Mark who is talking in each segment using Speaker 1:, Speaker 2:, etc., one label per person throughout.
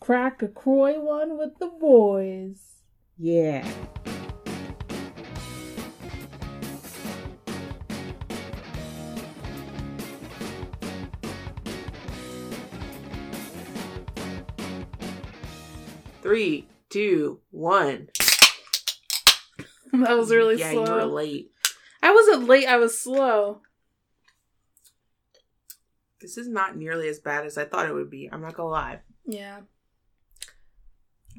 Speaker 1: crack a Croy one with the boys.
Speaker 2: Yeah. Three, two, one.
Speaker 1: that was really
Speaker 2: yeah,
Speaker 1: slow.
Speaker 2: you were late.
Speaker 1: I wasn't late, I was slow.
Speaker 2: This is not nearly as bad as I thought it would be. I'm not gonna lie.
Speaker 1: Yeah.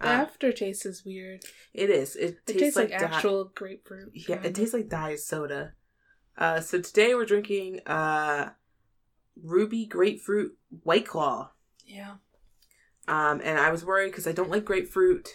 Speaker 1: The
Speaker 2: Uh,
Speaker 1: aftertaste is weird.
Speaker 2: it is. It,
Speaker 1: It
Speaker 2: tastes,
Speaker 1: tastes like,
Speaker 2: di-
Speaker 1: actual grapefruit.
Speaker 2: Yeah, it
Speaker 1: kinda.
Speaker 2: tastes like diet soda. Uh, so today we're drinking uh, Ruby Grapefruit White Claw.
Speaker 1: Yeah.
Speaker 2: Um, and I was worried because I don't like grapefruit,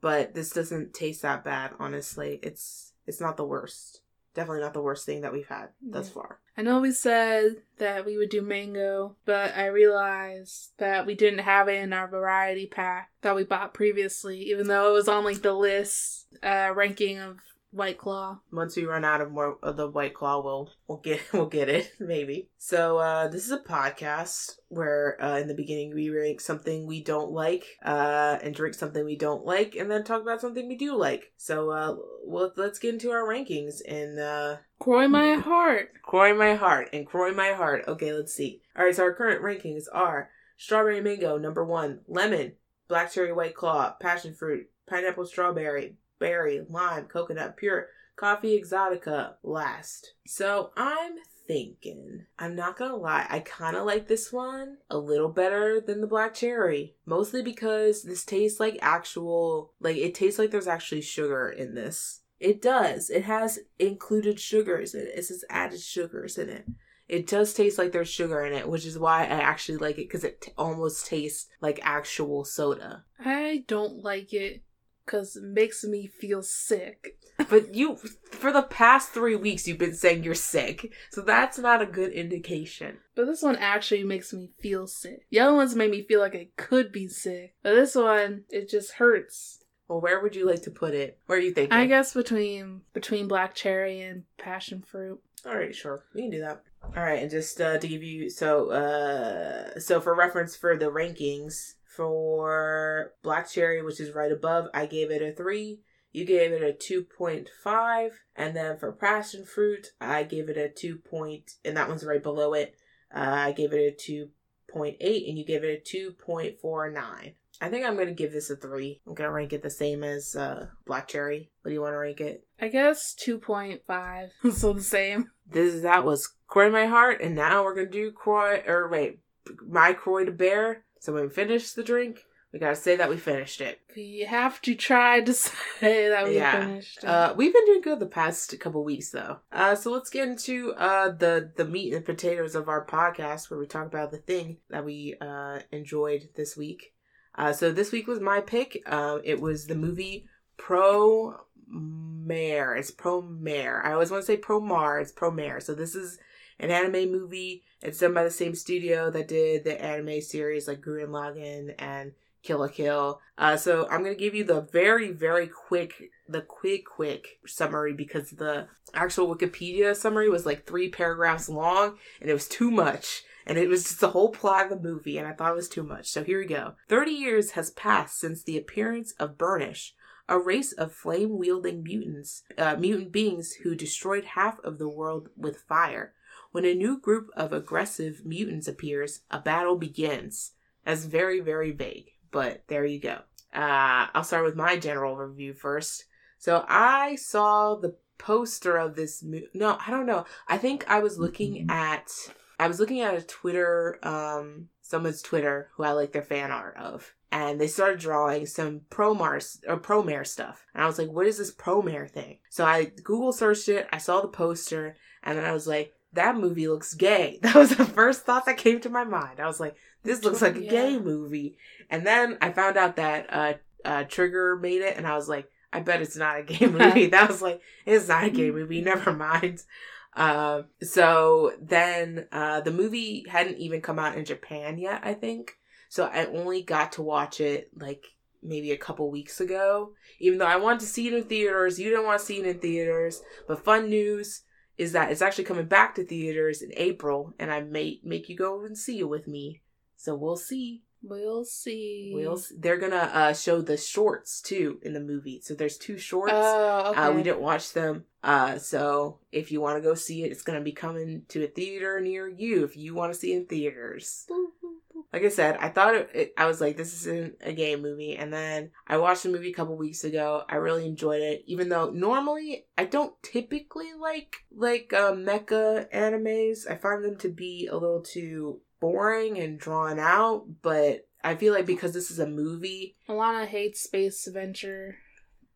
Speaker 2: but this doesn't taste that bad. Honestly, it's it's not the worst. Definitely not the worst thing that we've had thus
Speaker 1: Yeah.
Speaker 2: far.
Speaker 1: I know we said that we would do mango, but I realized that we didn't have it in our variety pack that we bought previously, even though it was on like the list uh, ranking of White Claw.
Speaker 2: Once we run out of more of the White Claw, we'll we'll get we'll get it maybe. So uh, this is a podcast where uh, in the beginning we rank something we don't like uh, and drink something we don't like, and then talk about something we do like. So uh, well, let's get into our rankings and uh,
Speaker 1: Croy my heart.
Speaker 2: Croy my heart and Croy my heart. Okay, let's see. All right, so our current rankings are strawberry mango number one, lemon, black cherry white claw, passion fruit, pineapple strawberry, berry, lime, coconut, pure, coffee exotica last. So I'm thinking, I'm not gonna lie, I kind of like this one a little better than the black cherry, mostly because this tastes like actual, like it tastes like there's actually sugar in this. It does. It has included sugars in it. It says added sugars in it. It does taste like there's sugar in it, which is why I actually like it because it t- almost tastes like actual soda.
Speaker 1: I don't like it because it makes me feel sick.
Speaker 2: But you, for the past three weeks, you've been saying you're sick, so that's not a good indication.
Speaker 1: But this one actually makes me feel sick. The other ones made me feel like I could be sick. But this one, it just hurts.
Speaker 2: Well, where would you like to put it? Where are you thinking?
Speaker 1: I guess between between black cherry and passion fruit.
Speaker 2: All right, sure, we can do that. All right, and just uh, to give you so uh so for reference for the rankings for Black Cherry, which is right above, I gave it a three. You gave it a two point five, and then for Passion Fruit, I gave it a two point, and that one's right below it. Uh, I gave it a two point eight, and you gave it a two point four nine. I think I'm gonna give this a three. I'm gonna rank it the same as uh, Black Cherry. What do you want to rank it?
Speaker 1: I guess 2.5. so the same.
Speaker 2: this that was Croy My Heart, and now we're gonna do Croy or wait, my Croy to Bear. So when we finish the drink, we gotta say that we finished it.
Speaker 1: We have to try to say that we
Speaker 2: Yeah.
Speaker 1: finished. it.
Speaker 2: Uh, we've been doing good the past couple weeks though. Uh, so let's get into uh the the meat and potatoes of our podcast, where we talk about the thing that we uh enjoyed this week. Uh, so this week was my pick. Uh, it was the movie Pro Mare. It's Promare. I always want to say Pro Mar. It's Promare. So this is an anime movie. It's done by the same studio that did the anime series like Gurren Lagann and Kill la Kill. Uh, so I'm gonna give you the very, very quick, the quick, quick summary because the actual Wikipedia summary was like three paragraphs long and it was too much. And it was just the whole plot of the movie, and I thought it was too much. So here we go. 30 years has passed since the appearance of Burnish, a race of flame wielding mutants, uh, mutant beings who destroyed half of the world with fire. When a new group of aggressive mutants appears, a battle begins. That's very, very vague, but there you go. Uh, I'll start with my general review first. So I saw the poster of this movie. No, I don't know. I think I was looking at. I was looking at a Twitter, um, someone's Twitter who I like their fan art of, and they started drawing some Promare or Promare stuff, and I was like, "What is this Promare thing?" So I Google searched it. I saw the poster, and then I was like, "That movie looks gay." That was the first thought that came to my mind. I was like, "This looks like a
Speaker 1: Yeah.
Speaker 2: gay movie," and then I found out that uh, uh, Trigger made it, and I was like, "I bet it's not a gay movie." that was like, "It's not a gay movie. Never mind." Uh, so then uh, the movie hadn't even come out in Japan yet, I think. So I only got to watch it like maybe a couple weeks ago. Even though I wanted to see it in theaters, you didn't want to see it in theaters. But fun news is that it's actually coming back to theaters in April, and I may make you go and see it with me. So we'll see.
Speaker 1: We'll see.
Speaker 2: We'll they're gonna uh, show the shorts too in the movie. So there's two shorts.
Speaker 1: Oh, okay.
Speaker 2: Uh, we didn't watch them. Uh, so if you want to go see it, it's gonna be coming to a theater near you. If you want to see it in theaters. Like I said, I thought it, it. I was like, this isn't a game movie, and then I watched the movie a couple weeks ago. I really enjoyed it, even though normally I don't typically like like uh, mecha animes. I find them to be a little too boring and drawn out. But I feel like because this is a movie,
Speaker 1: Alana hates space adventure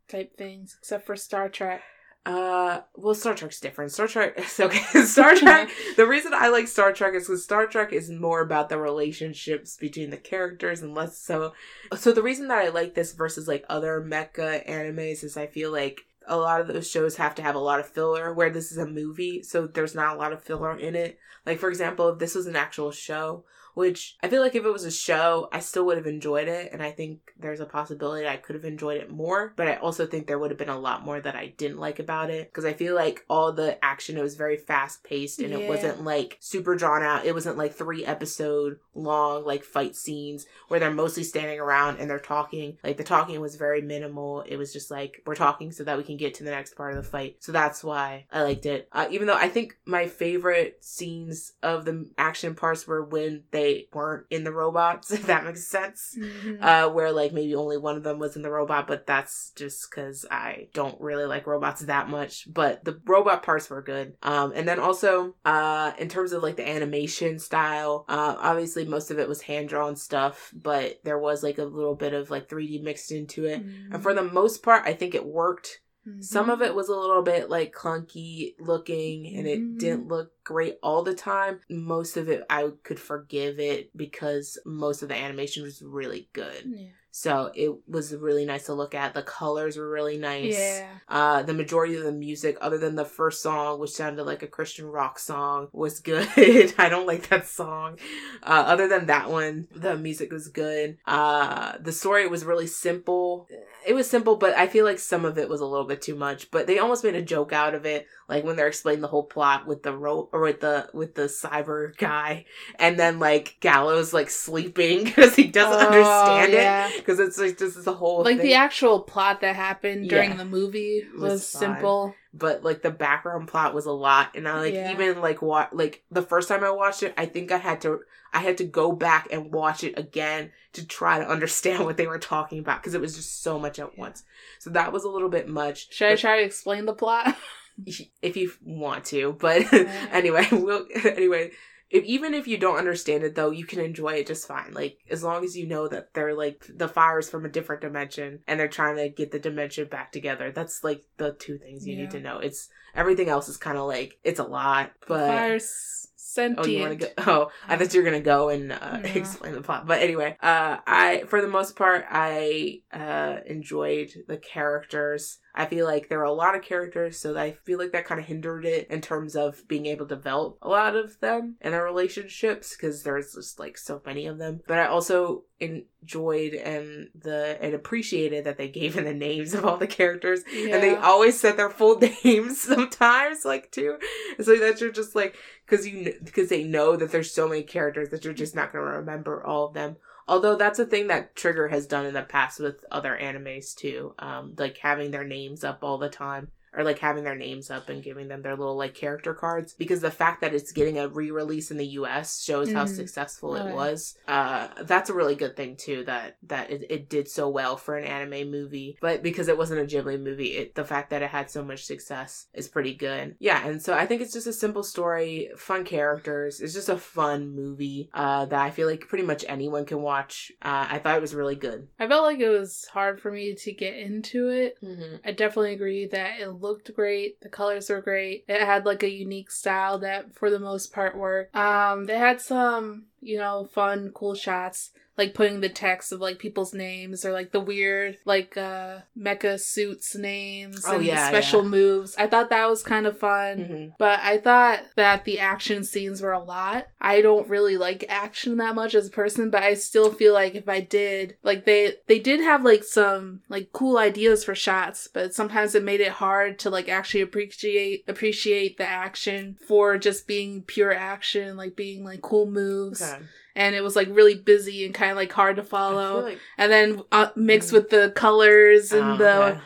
Speaker 1: type things, except for Star Trek.
Speaker 2: Uh, well, Star Trek's different. Star Trek, okay. Star Trek. the reason I like Star Trek is because Star Trek is more about the relationships between the characters and less so. So the reason that I like this versus like other mecha animes is I feel like a lot of those shows have to have a lot of filler where this is a movie so there's not a lot of filler in it like for example if this was an actual show which i feel like if it was a show i still would have enjoyed it and i think there's a possibility i could have enjoyed it more but i also think there would have been a lot more that i didn't like about it because i feel like all the action it was very fast paced and it wasn't like super drawn out. It wasn't like three episode long like fight scenes where they're mostly standing around and they're talking. Like the talking was very minimal. It was just like we're talking so that we can get to the next part of the fight. So that's why i liked it. Uh, even though i think my favorite scenes of the action parts were when they weren't in the robots if that makes sense
Speaker 1: Mhm.
Speaker 2: uh, where like maybe only one of them was in the robot, but that's just because I don't really like robots that much. But the robot parts were good. Um, and then also, uh, in terms of like the animation style, uh, obviously most of it was hand drawn stuff, but there was like a little bit of like 3D mixed into it. And for the most part, I think it worked. Some of it was a little bit like clunky looking and it
Speaker 1: Mhm.
Speaker 2: didn't look great all the time. Most of it I could forgive it because most of the animation was really good.
Speaker 1: Yeah.
Speaker 2: So it was really nice to look at. The colors were really nice.
Speaker 1: Yeah.
Speaker 2: Uh, the majority of the music, other than the first song, which sounded like a Christian rock song, was good. I don't like that song. Uh, other than that one, the music was good. Uh, the story was really simple. It was simple, but I feel like some of it was a little bit too much. But they almost made a joke out of it, like when they're explaining the whole plot with the rope or with the with the cyber guy, and then like Gallows like sleeping because he doesn't
Speaker 1: Oh,
Speaker 2: understand it
Speaker 1: yeah.
Speaker 2: because it's like this is the whole
Speaker 1: Like
Speaker 2: thing.
Speaker 1: the actual plot that happened during
Speaker 2: Yeah.
Speaker 1: the movie
Speaker 2: Was
Speaker 1: was, simple.
Speaker 2: But like the background plot was a lot and i like
Speaker 1: Yeah.
Speaker 2: even like what like the first time i watched it i think i had to i had to go back and watch it again to try to understand what they were talking about because it was just so much at once so that was a little bit much
Speaker 1: Should I try to explain the plot?
Speaker 2: if you want to but
Speaker 1: Yeah.
Speaker 2: anyway we'll anyway if, even if you don't understand it though you can enjoy it just fine. Like as long as you know that they're like the fires from a different dimension and they're trying to get the dimension back together. That's like the two things you
Speaker 1: Yeah.
Speaker 2: need to know. It's everything else is kind of like it's a lot but
Speaker 1: Fire's sentient.
Speaker 2: Oh, you want to go? Oh, I thought you were gonna go and uh,
Speaker 1: No.
Speaker 2: explain the plot. But anyway, uh, I for the most part I uh enjoyed the characters. I feel like there are a lot of characters, so I feel like that kind of hindered it in terms of being able to develop a lot of them and their relationships because there's just like so many of them. But I also enjoyed and the and appreciated that they gave in the names of all the characters.
Speaker 1: Yeah.
Speaker 2: and they always said their full names sometimes like too. So that you're just like because you because they know that there's so many characters that you're just not going to remember all of them. Although that's a thing that trigger has done in the past with other animes too um like having their names up all the time or like having their names up and giving them their little like character cards because the fact that it's getting a re-release in the US shows how
Speaker 1: Mhm.
Speaker 2: successful it was. Uh that's a really good thing too that that it, it did so well for an anime movie. But because it wasn't a Ghibli movie, it the fact that it had so much success is pretty good. Yeah, and so I think it's just a simple story, fun characters. It's just a fun movie uh that I feel like pretty much anyone can watch. Uh I thought it was really good.
Speaker 1: I felt like it was hard for me to get into it.
Speaker 2: Mm-hmm.
Speaker 1: I definitely agree that it looked great. The colors were great. It had like a unique style that for the most part worked. Um they had some, you know, fun, cool shots. Like putting the text of like people's names or like the weird like uh mecha suits names
Speaker 2: Oh,
Speaker 1: and
Speaker 2: yeah,
Speaker 1: special
Speaker 2: yeah.
Speaker 1: moves. I thought that was kind of fun.
Speaker 2: Mm-hmm.
Speaker 1: But I thought that the action scenes were a lot. I don't really like action that much as a person, but I still feel like if I did, like they they did have like some like cool ideas for shots, but sometimes it made it hard to like actually appreciate appreciate the action for just being pure action, like being like cool moves.
Speaker 2: Okay.
Speaker 1: And it was like really busy and kind of like hard to follow.
Speaker 2: like-
Speaker 1: and then uh, mixed
Speaker 2: Mm.
Speaker 1: with the colors and
Speaker 2: Oh,
Speaker 1: the
Speaker 2: okay.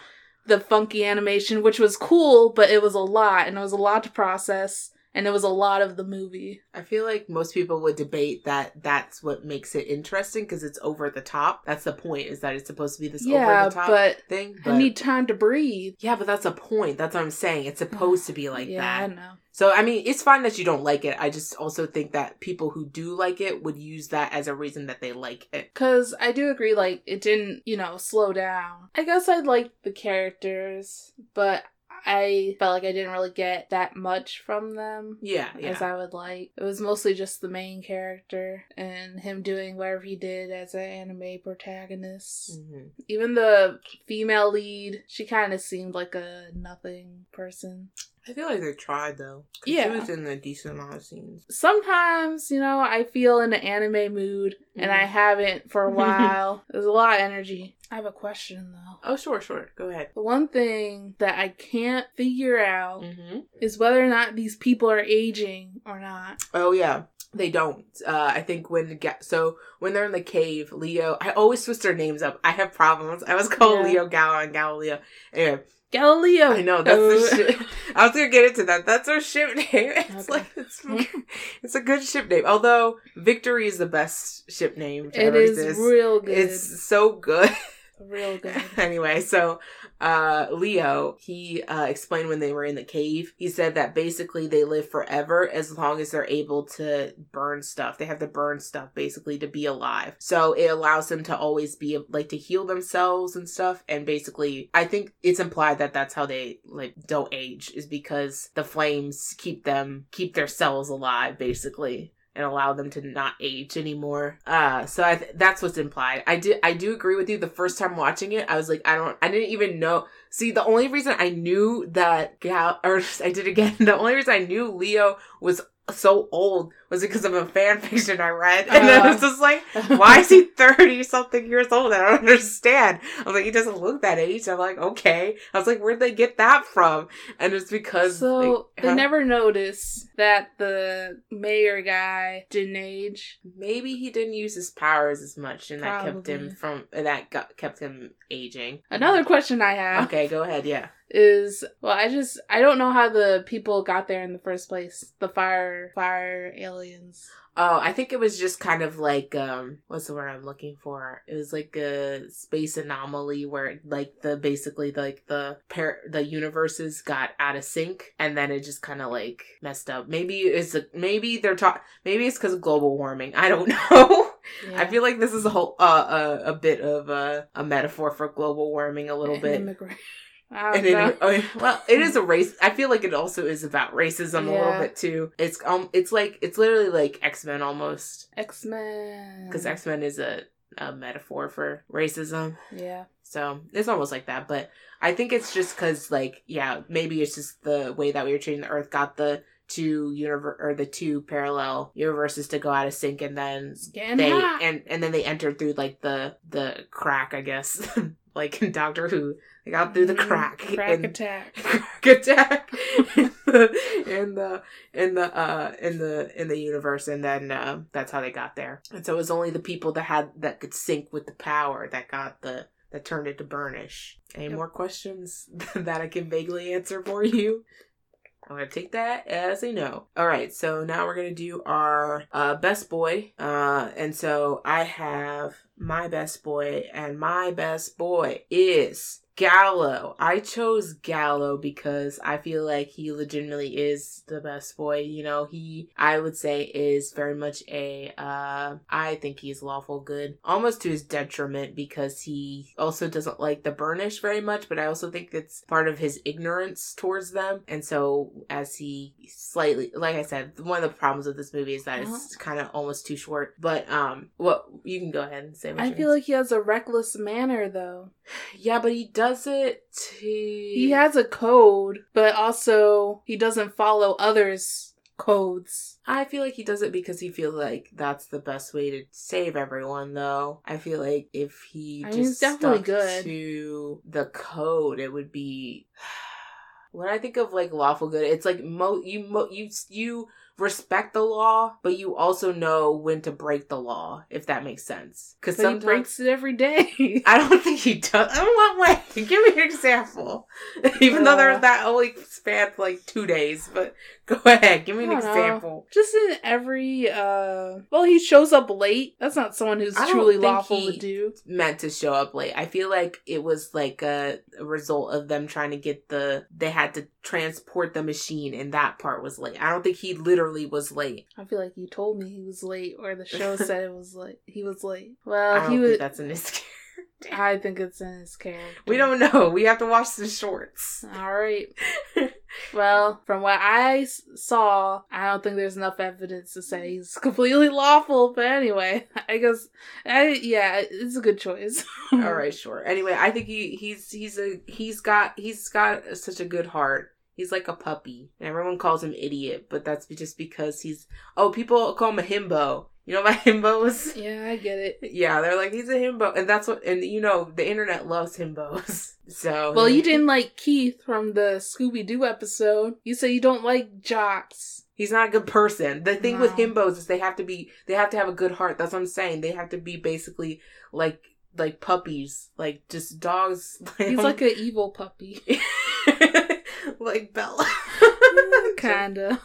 Speaker 1: the funky animation, which was cool, but it was a lot and it was a lot to process and it was a lot of the movie.
Speaker 2: I feel like most people would debate that that's what makes it interesting because it's over the top. That's the point, is that it's supposed to be this
Speaker 1: yeah,
Speaker 2: over the top
Speaker 1: but
Speaker 2: thing.
Speaker 1: I need time to breathe.
Speaker 2: yeah, but that's a point. That's what I'm saying. It's supposed to be like
Speaker 1: yeah, I
Speaker 2: that.
Speaker 1: know.
Speaker 2: So I mean, it's fine that you don't like it. I just also think that people who do like it would use that as a reason that they like it.
Speaker 1: Cause I do agree, like it didn't, you know, slow down. I guess I liked the characters, but I felt like I didn't really get that much from them.
Speaker 2: Yeah, yeah.
Speaker 1: as I would like. It was mostly just the main character and him doing whatever he did as an anime protagonist.
Speaker 2: Mhm.
Speaker 1: Even the female lead, she kind of seemed like a nothing person.
Speaker 2: I feel like they tried though.
Speaker 1: Yeah.
Speaker 2: she was in a decent amount of scenes.
Speaker 1: Sometimes, you know, I feel in an anime mood, and I
Speaker 2: Mhm.
Speaker 1: haven't for a while. There's a lot of energy. I have a question though.
Speaker 2: Oh, sure, sure. Go ahead.
Speaker 1: The one thing that I can't figure out
Speaker 2: Mm-hmm.
Speaker 1: is whether or not these people are aging or not.
Speaker 2: Oh yeah, they don't. Uh, I think when Ga- so when they're in the cave, Leo. I always switch their names up. I have problems. I was called
Speaker 1: Yeah.
Speaker 2: Leo Gala and Galileo. Anyway,
Speaker 1: Galileo.
Speaker 2: I know that's the uh, ship. I was gonna get into that. That's our ship name. It's
Speaker 1: Okay.
Speaker 2: like it's it's a good ship name. Although Victory is the best ship name. to
Speaker 1: It
Speaker 2: ever
Speaker 1: is
Speaker 2: exist.
Speaker 1: real good.
Speaker 2: It's so good.
Speaker 1: real good.
Speaker 2: anyway, so uh Leo, he uh explained when they were in the cave, he said that basically they live forever as long as they're able to burn stuff. They have to burn stuff basically to be alive. So it allows them to always be like to heal themselves and stuff and basically I think it's implied that that's how they like don't age is because the flames keep them keep their cells alive basically and allow them to not age anymore. Uh, so I th- that's what's implied. I did I do agree with you. The first time watching it, I was like, I don't, I didn't even know. See, the only reason I knew that Gal, or I did again. The only reason I knew Leo was so old was because of a fan fiction I read, and I
Speaker 1: Uh.
Speaker 2: was just like, why is he 30 something years old? I don't understand. I was like, he doesn't look that age. I'm like, okay. I was like, where'd they get that from? And it's because
Speaker 1: So
Speaker 2: like,
Speaker 1: they
Speaker 2: huh?
Speaker 1: never noticed that the mayor guy didn't age.
Speaker 2: maybe he didn't use his powers as much, and that kept him from that got, kept him aging.
Speaker 1: Another question I have
Speaker 2: Okay, go ahead. Yeah.
Speaker 1: Is well, I just I don't know how the people got there in the first place. The fire fire aliens.
Speaker 2: Oh, I think it was just kind of like um what's the word I'm looking for? It was like a space anomaly where like the basically like the pair the universes got out of sync and then it just kind of like messed up. Maybe it's a, maybe they're talking maybe it's because of global warming. I don't know. I feel like this is a whole uh, a, a bit of a, a metaphor for global warming a little
Speaker 1: And
Speaker 2: bit.
Speaker 1: immigra- I don't
Speaker 2: And it,
Speaker 1: know.
Speaker 2: oh, well, it is a race. I feel like it also is about racism a little bit too. It's um, it's like it's literally like X Men almost
Speaker 1: X Men.
Speaker 2: because X Men is a, a metaphor for racism.
Speaker 1: Yeah.
Speaker 2: So it's almost like that. But I think it's just because like yeah, maybe it's just the way that we were treating the Earth got the two universe or the two parallel universes to go out of sync, and then
Speaker 1: Getting
Speaker 2: they
Speaker 1: hot.
Speaker 2: and and then they entered through like the the crack, I guess, like in Doctor Who. They got through the
Speaker 1: Mhm.
Speaker 2: crack.
Speaker 1: Crack
Speaker 2: and-
Speaker 1: attack.
Speaker 2: crack attack in the in the in the uh in the in the universe and then uh, that's how they got there and so it was only the people that had that could sync with the power that got the that turned it to burnish any
Speaker 1: Yep.
Speaker 2: more questions that i can vaguely answer for you I'm gonna take that as a no. All right, so now we're gonna do our uh, best boy, uh, and so I have my best boy, and my best boy is Gallo. I chose Gallo because I feel like he legitimately is the best boy. You know, he I would say is very much a uh I think he's lawful good. Almost to his detriment because he also doesn't like the burnish very much, but I also think it's part of his ignorance towards them. And so as he slightly like I said, one of the problems with this movie is that it's kind of almost too short. But um what you can go ahead and say what
Speaker 1: I feel like he has a reckless manner though.
Speaker 2: yeah, but he does it to.
Speaker 1: He has a code, but also he doesn't follow others' codes.
Speaker 2: I feel like he does it because he feels like that's the best way to save everyone. Though I feel like if he
Speaker 1: I
Speaker 2: just
Speaker 1: mean, it's definitely
Speaker 2: stuck
Speaker 1: good.
Speaker 2: to the code, it would be. When I think of like lawful good, it's like mo you mo you you respect the law, but you also know when to break the law, if that makes sense. Because
Speaker 1: he breaks it every day.
Speaker 2: I don't think he does. In what way? Give me an example. Even though they're
Speaker 1: Uh.
Speaker 2: that only spanned like two days, but go ahead, give me an
Speaker 1: don't know.
Speaker 2: example.
Speaker 1: Just in every uh well he shows up late. That's not someone who's
Speaker 2: I don't
Speaker 1: truly
Speaker 2: think
Speaker 1: lawful
Speaker 2: he-
Speaker 1: to do.
Speaker 2: Meant to show up late. I feel like it was like a, a result of them trying to get the. They had to transport the machine, and that part was late. I don't think he literally was late.
Speaker 1: I feel like you told me he was late or the show said it was late. He was late.
Speaker 2: I
Speaker 1: Well,
Speaker 2: don't
Speaker 1: he
Speaker 2: think
Speaker 1: was
Speaker 2: that's in his. character.
Speaker 1: I think it's in his character.
Speaker 2: We don't know. We have to watch the shorts.
Speaker 1: All right. Well, from what I saw, I don't think there's enough evidence to say he's completely lawful. But anyway, I guess, I yeah, it's a good choice.
Speaker 2: All right, sure. Anyway, I think he he's he's a he's got he's got such a good heart. He's like a puppy. And everyone calls him idiot, but that's just because he's oh people call him a himbo. You know my himbos?
Speaker 1: Yeah, I get it.
Speaker 2: Yeah, they're like he's a himbo, and that's what and you know the internet loves himbos. So
Speaker 1: Well, you didn't like Keith from the Scooby Doo episode. You say you don't like jocks.
Speaker 2: He's not a good person. The thing with himbos is they have to be they have to have a good heart. That's what I'm saying. They have to be basically like like puppies, like just dogs.
Speaker 1: He's like an evil puppy.
Speaker 2: like Bella.
Speaker 1: Kinda.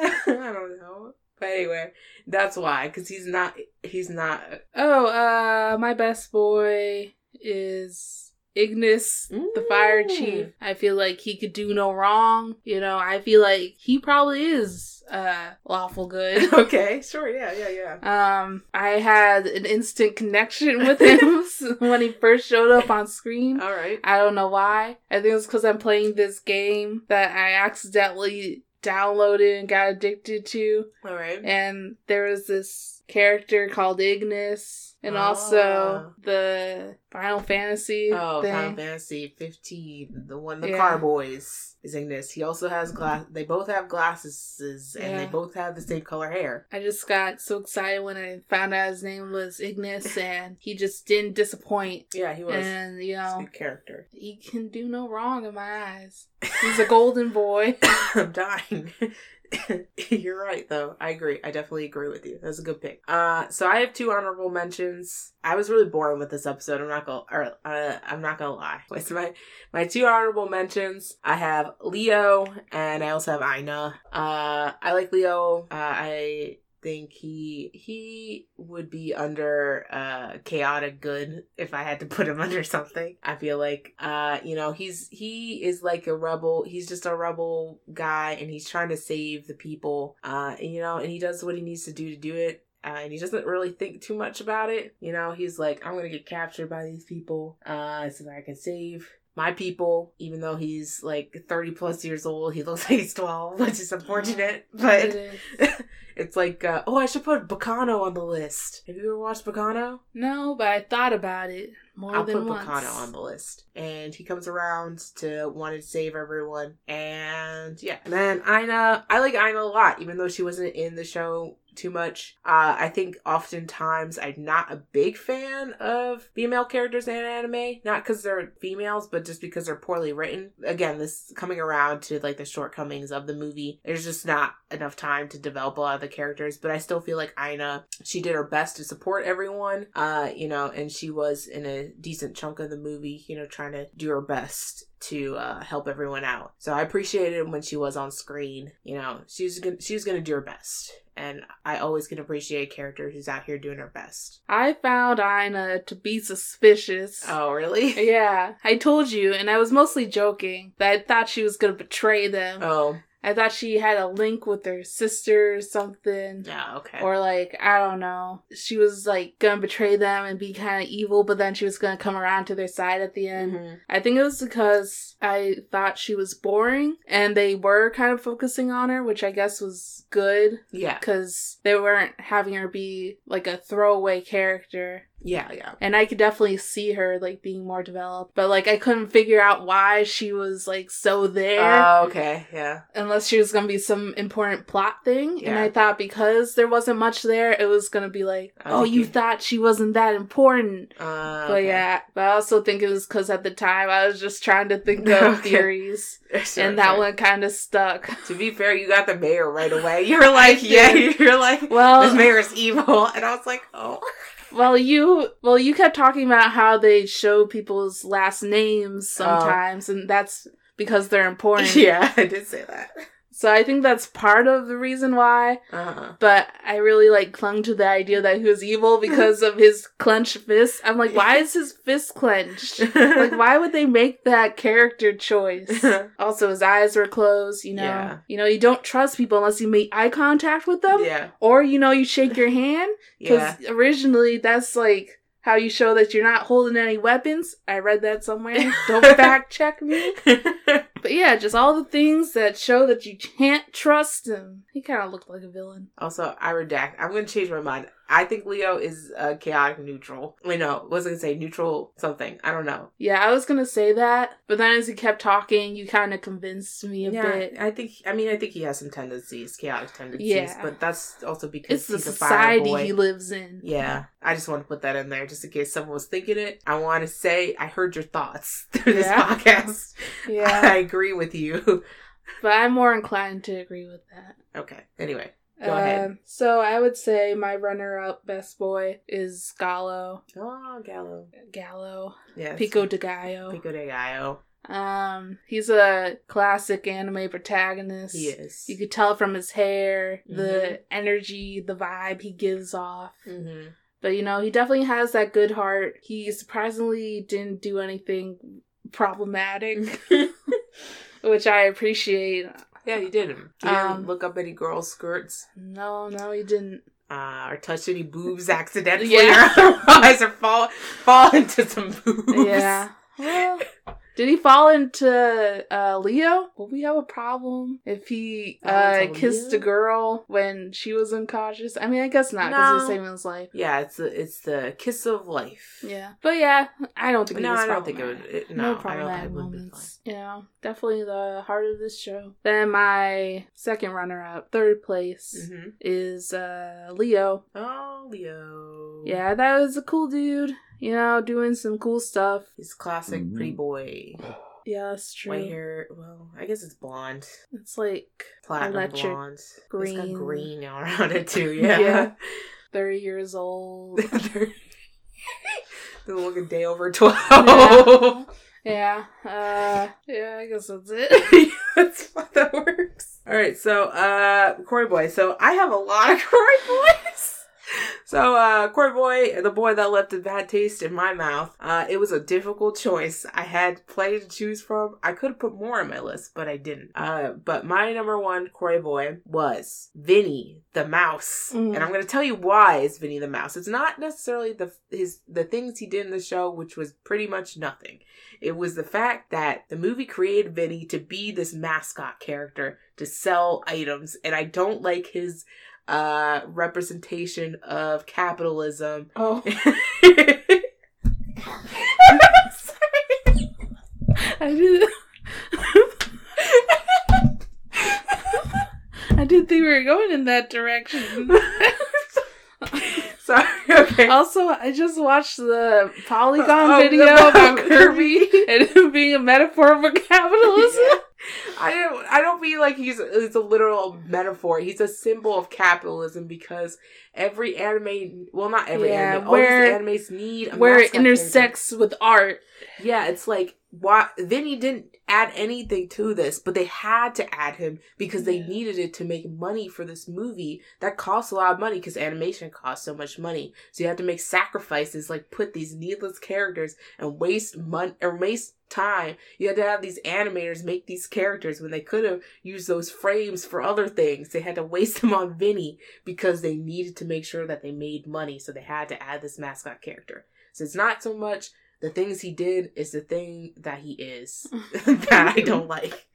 Speaker 2: I don't know. But anyway, that's why, because he's not. He's not.
Speaker 1: Oh, uh, my best boy is Ignis, the fire
Speaker 2: Mm.
Speaker 1: chief. I feel like he could do no wrong. You know, I feel like he probably is uh lawful good.
Speaker 2: Okay, sure. Yeah, yeah, yeah.
Speaker 1: Um, I had an instant connection with him when he first showed up on screen.
Speaker 2: All right.
Speaker 1: I don't know why. I think it's because I'm playing this game that I accidentally downloaded and got addicted to.
Speaker 2: All right.
Speaker 1: And there was this character called Ignis, and also
Speaker 2: Ah.
Speaker 1: the Final Fantasy
Speaker 2: Oh,
Speaker 1: thing.
Speaker 2: Final Fantasy 15, the one, the
Speaker 1: Yeah.
Speaker 2: car boys is Ignis. He also has glass. They both have glasses, and they both have the same color hair.
Speaker 1: I just got so excited when I found out his name was Ignis, and he just didn't disappoint.
Speaker 2: Yeah, he was.
Speaker 1: And you know,
Speaker 2: character.
Speaker 1: he can do no wrong in my eyes. He's a golden boy.
Speaker 2: I'm dying. You're right, though. I agree. I definitely agree with you. That's a good pick. Uh, so I have two honorable mentions. I was really boring with this episode. I'm not gonna, or, uh, I'm not gonna lie. With my my two honorable mentions, I have Leo and I also have Ina. Uh, I like Leo. Uh, I think he he would be under uh chaotic good if I had to put him under something. I feel like uh you know he's he is like a rebel. He's just a rebel guy and he's trying to save the people. Uh and, you know and he does what he needs to do to do it. Uh, and he doesn't really think too much about it. You know, he's like, I'm gonna get captured by these people, uh, so that I can save my people, even though he's like 30 plus years old, he looks like he's 12, which is unfortunate. But
Speaker 1: It is.
Speaker 2: it's like, uh, oh, I should put Baccano on the list. Have you ever watched Baccano?
Speaker 1: No, but I thought about it more
Speaker 2: I'll
Speaker 1: than once.
Speaker 2: I'll put. Baccano on the list. And he comes around to want to save everyone. And yeah. And then Ina, I like Ina a lot, even though she wasn't in the show too much. Uh, I think oftentimes I'm not a big fan of female characters in anime. Not because they're females, but just because they're poorly written. Again, this coming around to like the shortcomings of the movie. There's just not enough time to develop a lot of the characters, but I still feel like Ina, she did her best to support everyone. Uh, you know, and she was in a decent chunk of the movie, you know, trying to do her best to uh, help everyone out. So I appreciated when she was on screen. You know, she was gonna, she was gonna do her best, and I always can appreciate a character who's out here doing her best.
Speaker 1: I found Ina to be suspicious.
Speaker 2: Oh, really?
Speaker 1: Yeah, I told you, and I was mostly joking that I thought she was gonna betray them.
Speaker 2: Oh,
Speaker 1: I thought she had a link with her sister or something.
Speaker 2: yeah. Okay.
Speaker 1: Or like, I don't know. She was like gonna betray them and be kind of evil, but then she was gonna come around to their side at the end.
Speaker 2: Mhm.
Speaker 1: I think it was because I thought she was boring and they were kind of focusing on her, which I guess was good
Speaker 2: Yeah.
Speaker 1: because they weren't having her be like a throwaway character.
Speaker 2: Yeah. Yeah.
Speaker 1: And I could definitely see her like being more developed, but like I couldn't figure out why she was like so there.
Speaker 2: Oh, okay. Yeah.
Speaker 1: unless she was gonna be some important plot thing. And I thought because there wasn't much there, it was gonna be like, oh,
Speaker 2: think
Speaker 1: you thought she wasn't that important.
Speaker 2: Uh,
Speaker 1: But
Speaker 2: okay.
Speaker 1: yeah, but I also think it was because at the time I was just trying to think of
Speaker 2: Okay.
Speaker 1: theories,
Speaker 2: Sure,
Speaker 1: and that
Speaker 2: sure.
Speaker 1: one kind of stuck.
Speaker 2: To be fair, you got the mayor right away. You were like, yeah, you're like,
Speaker 1: Well,
Speaker 2: this mayor is evil, and I was like, oh,
Speaker 1: Well, you well, you kept talking about how they show people's last names oh. sometimes, and that's because they're important.
Speaker 2: yeah, I did say that.
Speaker 1: So I think that's part of the reason why.
Speaker 2: Uh-huh.
Speaker 1: But I really like clung to the idea that he was evil because of his clenched fist. I'm like, why is his fist clenched? like, why would they make that character choice? Also, his eyes were closed. You know,
Speaker 2: Yeah.
Speaker 1: you know, you don't trust people unless you make eye contact with them,
Speaker 2: yeah,
Speaker 1: or you know, you shake your hand.
Speaker 2: yeah.
Speaker 1: Because originally, that's like how you show that you're not holding any weapons. I read that somewhere. Don't fact check me. But yeah, just all the things that show that you can't trust him. He kind of looked like a villain.
Speaker 2: also, I redact. I'm going to change my mind. I think Leo is uh, chaotic neutral. Wait, no, was I going to say? Neutral something. I don't know.
Speaker 1: Yeah, I was gonna say that, but then as he kept talking, you kind of convinced me a
Speaker 2: yeah,
Speaker 1: bit.
Speaker 2: I think. I mean, I think he has some tendencies, chaotic tendencies.
Speaker 1: Yeah.
Speaker 2: but that's also because
Speaker 1: It's the
Speaker 2: he's fire
Speaker 1: society he lives in.
Speaker 2: Yeah, I just want to put that in there just in case someone was thinking it. I want to say I heard your thoughts through this
Speaker 1: Yeah.
Speaker 2: podcast.
Speaker 1: Yeah,
Speaker 2: I agree with you.
Speaker 1: but I'm more inclined to agree with that.
Speaker 2: Okay. Anyway, Go ahead.
Speaker 1: Um, So I would say my runner-up best boy is Gallo.
Speaker 2: oh Gallo.
Speaker 1: Gallo.
Speaker 2: Yes.
Speaker 1: Pico de Gallo.
Speaker 2: Pico de Gallo.
Speaker 1: Um, he's a classic anime protagonist.
Speaker 2: He is.
Speaker 1: You could tell from his hair, the
Speaker 2: Mhm.
Speaker 1: energy, the vibe he gives off.
Speaker 2: hmm
Speaker 1: But you know, he definitely has that good heart. He surprisingly didn't do anything problematic, which I appreciate.
Speaker 2: Yeah, you did him. You
Speaker 1: Um,
Speaker 2: didn't look up any girls' skirts.
Speaker 1: No, no, he didn't.
Speaker 2: Uh, or touch any boobs accidentally
Speaker 1: Yeah.
Speaker 2: or otherwise or fall fall into some boobs.
Speaker 1: Yeah. Well, did he fall into uh, Leo? Will we have a problem if he uh, kissed
Speaker 2: Leo?
Speaker 1: a girl when she was unconscious? I mean, I guess not because
Speaker 2: No.
Speaker 1: he's saving his life.
Speaker 2: Yeah, it's the it's the kiss of life.
Speaker 1: Yeah, but yeah, I don't think
Speaker 2: No,
Speaker 1: it was
Speaker 2: I don't think it would. It,
Speaker 1: no,
Speaker 2: no,
Speaker 1: problematic
Speaker 2: It would be
Speaker 1: moments. Yeah, definitely the heart of this show. Then my second runner-up, third place,
Speaker 2: fine. hmm
Speaker 1: is uh Leo.
Speaker 2: Oh, Leo.
Speaker 1: Yeah, that was a cool dude. You know, doing some cool stuff.
Speaker 2: He's classic pretty boy.
Speaker 1: Yeah, that's true.
Speaker 2: White hair. Well, I guess it's blonde.
Speaker 1: It's like
Speaker 2: Platinum
Speaker 1: Electric
Speaker 2: blonde. It's
Speaker 1: green.
Speaker 2: got green around it too. Yeah.
Speaker 1: Yeah. 30 years old.
Speaker 2: They're look a day over twelve.
Speaker 1: yeah. Uh yeah, I guess that's it.
Speaker 2: That's how that works. All right, so uh, Corey Boy. So I have a lot of Corey Boys. So uh, Corey Boy, the boy that left a bad taste in my mouth. Uh, it was a difficult choice. I had plenty to choose from. I could have put more on my list, but I didn't. Uh, but my number one Corey Boy was Vinny the Mouse,
Speaker 1: Mm.
Speaker 2: and I'm gonna tell you why it's Vinny the Mouse. It's not necessarily the his the things he did in the show, which was pretty much nothing. It was the fact that the movie created Vinny to be this mascot character to sell items, and I don't like his uh representation of capitalism.
Speaker 1: Oh, I did I didn't think we were going in that direction.
Speaker 2: Sorry, okay.
Speaker 1: also, I just watched the Polygon
Speaker 2: Oh,
Speaker 1: video about Kirby and him being a metaphor for capitalism.
Speaker 2: Yeah. I don't. I don't feel like he's it's a literal metaphor. He's a symbol of capitalism because every anime, well, not every
Speaker 1: Yeah,
Speaker 2: anime, all
Speaker 1: where-
Speaker 2: these animes need a
Speaker 1: Where it
Speaker 2: mascot character.
Speaker 1: intersects with art.
Speaker 2: Yeah, it's like why Vinny didn't add anything to this, but they had to add him because they
Speaker 1: Yeah.
Speaker 2: needed it to make money for this movie that costs a lot of money because animation costs so much money. So you have to make sacrifices like put these needless characters and waste money or waste time. You had to have these animators make these characters when they could have used those frames for other things. They had to waste them on Vinny because they needed to make sure that they made money. So they had to add this mascot character. So it's not so much the things he did is the thing that he is that I don't like.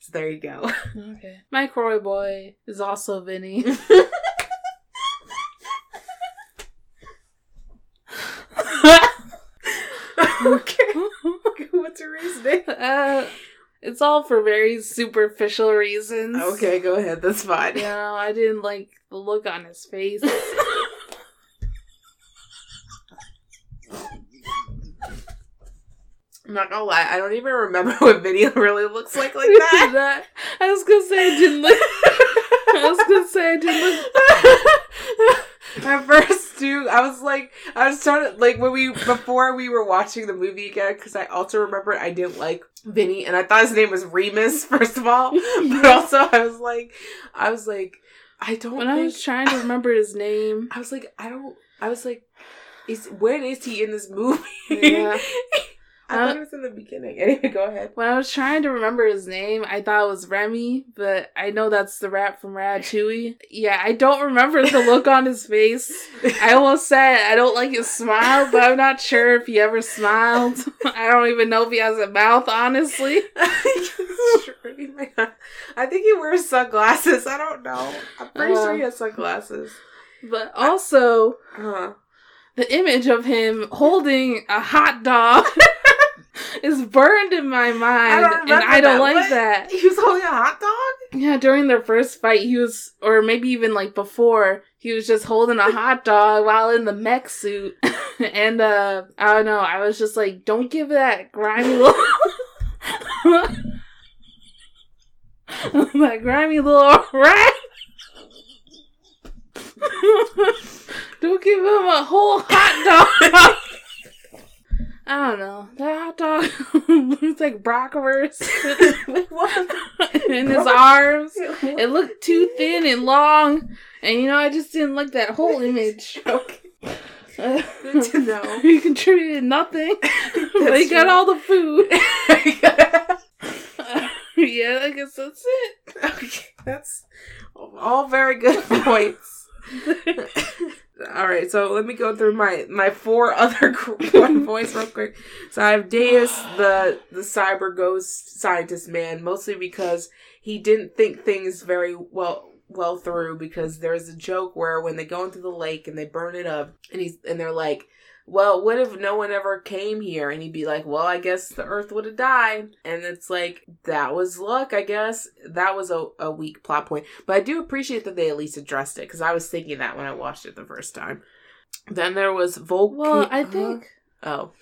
Speaker 2: So there you go.
Speaker 1: Okay. My Croy boy is also Vinny.
Speaker 2: okay. What's your reasoning?
Speaker 1: uh, It's all for very superficial reasons.
Speaker 2: Okay, go ahead. That's fine.
Speaker 1: You know, I didn't like the look on his face.
Speaker 2: I'm not gonna lie, I don't even remember what video really looks like like that.
Speaker 1: That- I was gonna say I didn't look. I was gonna say I didn't look.
Speaker 2: At first, dude, I was like, I was trying to like when we before we were watching the movie again because I also remember I didn't like Vinny and I thought his name was Remus first of all, but also I was like, I was like, I don't.
Speaker 1: When I was trying to remember his name,
Speaker 2: I was like, I don't. I was like, is when is he in this movie?
Speaker 1: Yeah.
Speaker 2: I thought it was in the beginning. Anyway, go ahead.
Speaker 1: when I was trying to remember his name, I thought it was Remy, but I know that's the rat from Ratatouille. Yeah, I don't remember the look on his face. I almost said I don't like his smile, but I'm not sure if he ever smiled. I don't even know if he has a mouth, honestly.
Speaker 2: I think he wears sunglasses. I don't know. I'm pretty
Speaker 1: Uh.
Speaker 2: sure he has sunglasses.
Speaker 1: But also,
Speaker 2: Uh,
Speaker 1: the image of him holding a hot dog is burned in my mind, and I don't like
Speaker 2: What?
Speaker 1: that.
Speaker 2: He was holding a hot dog?
Speaker 1: Yeah, during their first fight, he was, or maybe even like before, he was just holding a hot dog while in the mech suit. and, uh, I don't know, I was just like, don't give that grimy little. that grimy little rat. don't give him a whole hot dog. I don't know. That dog looks like bratwurst in his arms. It looked too thin and long, and you know, I just didn't like that whole image.
Speaker 2: okay.
Speaker 1: Uh,
Speaker 2: Good to know.
Speaker 1: he contributed nothing, but he got all the food.
Speaker 2: okay,
Speaker 1: yeah, I guess that's it.
Speaker 2: that's all very good points. All right, so let me go through my my four other one voice real quick. So I have Deus, the the cyber ghost scientist man, mostly because he didn't think things very well well through. Because there's a joke where when they go into the lake and they burn it up, and he's and they're like, "Well, what if no one ever came here?" And he'd be like, "Well, I guess the Earth would have died." And it's like that was luck, I guess. That was a, a weak plot point, but I do appreciate that they at least addressed it because I was thinking that when I watched it the first time. Then there was Volk.
Speaker 1: Well, I think
Speaker 2: Oh,